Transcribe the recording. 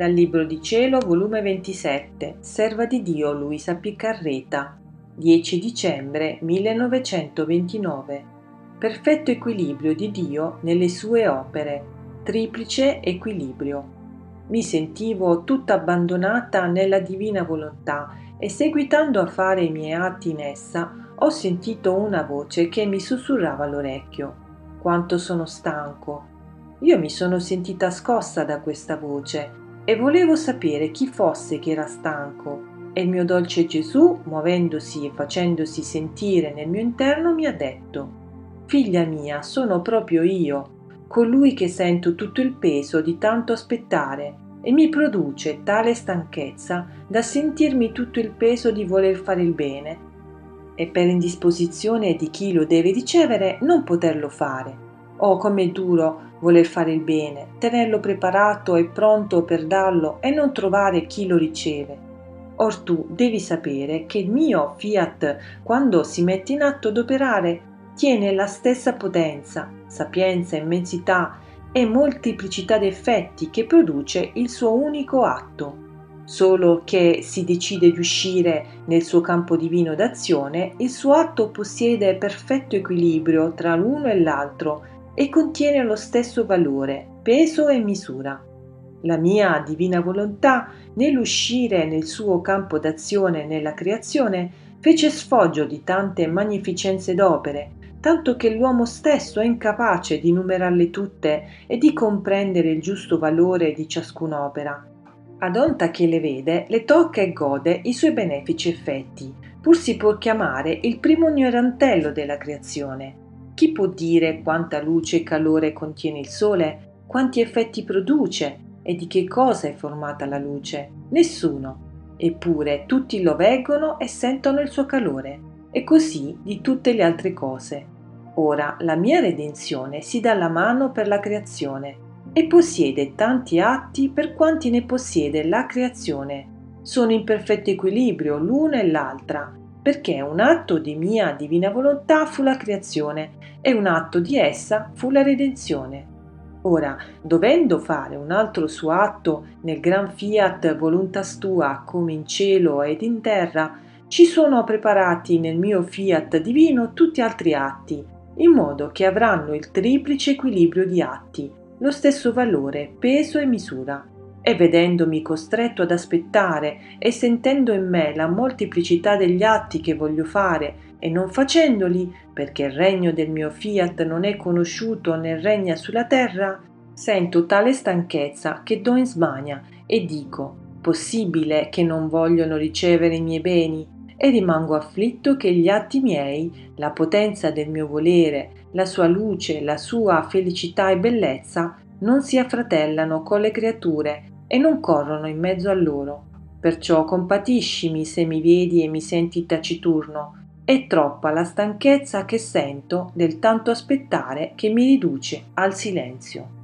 Dal Libro di Cielo, volume 27, Serva di Dio Luisa Piccarreta, 10 dicembre 1929. Perfetto equilibrio di Dio nelle sue opere, triplice equilibrio. Mi sentivo tutta abbandonata nella divina volontà e seguitando a fare i miei atti in essa, ho sentito una voce che mi sussurrava all'orecchio. Quanto sono stanco. Io mi sono sentita scossa da questa voce e volevo sapere chi fosse che era stanco. E il mio dolce Gesù, muovendosi e facendosi sentire nel mio interno, mi ha detto, Figlia mia, sono proprio io, colui che sento tutto il peso di tanto aspettare e mi produce tale stanchezza da sentirmi tutto il peso di voler fare il bene e per indisposizione di chi lo deve ricevere non poterlo fare. Oh, com'è duro voler fare il bene, tenerlo preparato e pronto per darlo e non trovare chi lo riceve. Or tu devi sapere che il mio fiat, quando si mette in atto ad operare, tiene la stessa potenza, sapienza, immensità e molteplicità di effetti che produce il suo unico atto. Solo che si decide di uscire nel suo campo divino d'azione, il suo atto possiede perfetto equilibrio tra l'uno e l'altro e contiene lo stesso valore, peso e misura. La mia divina volontà, nell'uscire nel suo campo d'azione nella creazione, fece sfoggio di tante magnificenze d'opere, tanto che l'uomo stesso è incapace di numerarle tutte e di comprendere il giusto valore di ciascun'opera. Ad onta che le vede, le tocca e gode i suoi benefici effetti, pur si può chiamare il primo ignorantello della creazione, chi può dire quanta luce e calore contiene il Sole, quanti effetti produce e di che cosa è formata la luce? Nessuno. Eppure tutti lo veggono e sentono il suo calore, e così di tutte le altre cose. Ora la mia redenzione si dà la mano per la creazione e possiede tanti atti per quanti ne possiede la creazione. Sono in perfetto equilibrio l'una e l'altra, perché un atto di mia divina volontà fu la creazione e un atto di essa fu la redenzione. Ora, dovendo fare un altro suo atto nel gran fiat voluntas tua come in cielo ed in terra, ci sono preparati nel mio fiat divino tutti altri atti, in modo che avranno il triplice equilibrio di atti, lo stesso valore, peso e misura e vedendomi costretto ad aspettare e sentendo in me la molteplicità degli atti che voglio fare e non facendoli, perché il regno del mio fiat non è conosciuto né regna sulla terra, sento tale stanchezza che do in smania e dico possibile che non vogliono ricevere i miei beni? E rimango afflitto che gli atti miei, la potenza del mio volere, la sua luce, la sua felicità e bellezza non si affratellano con le creature e non corrono in mezzo a loro. Perciò compatiscimi se mi vedi e mi senti taciturno. È troppa la stanchezza che sento del tanto aspettare che mi riduce al silenzio.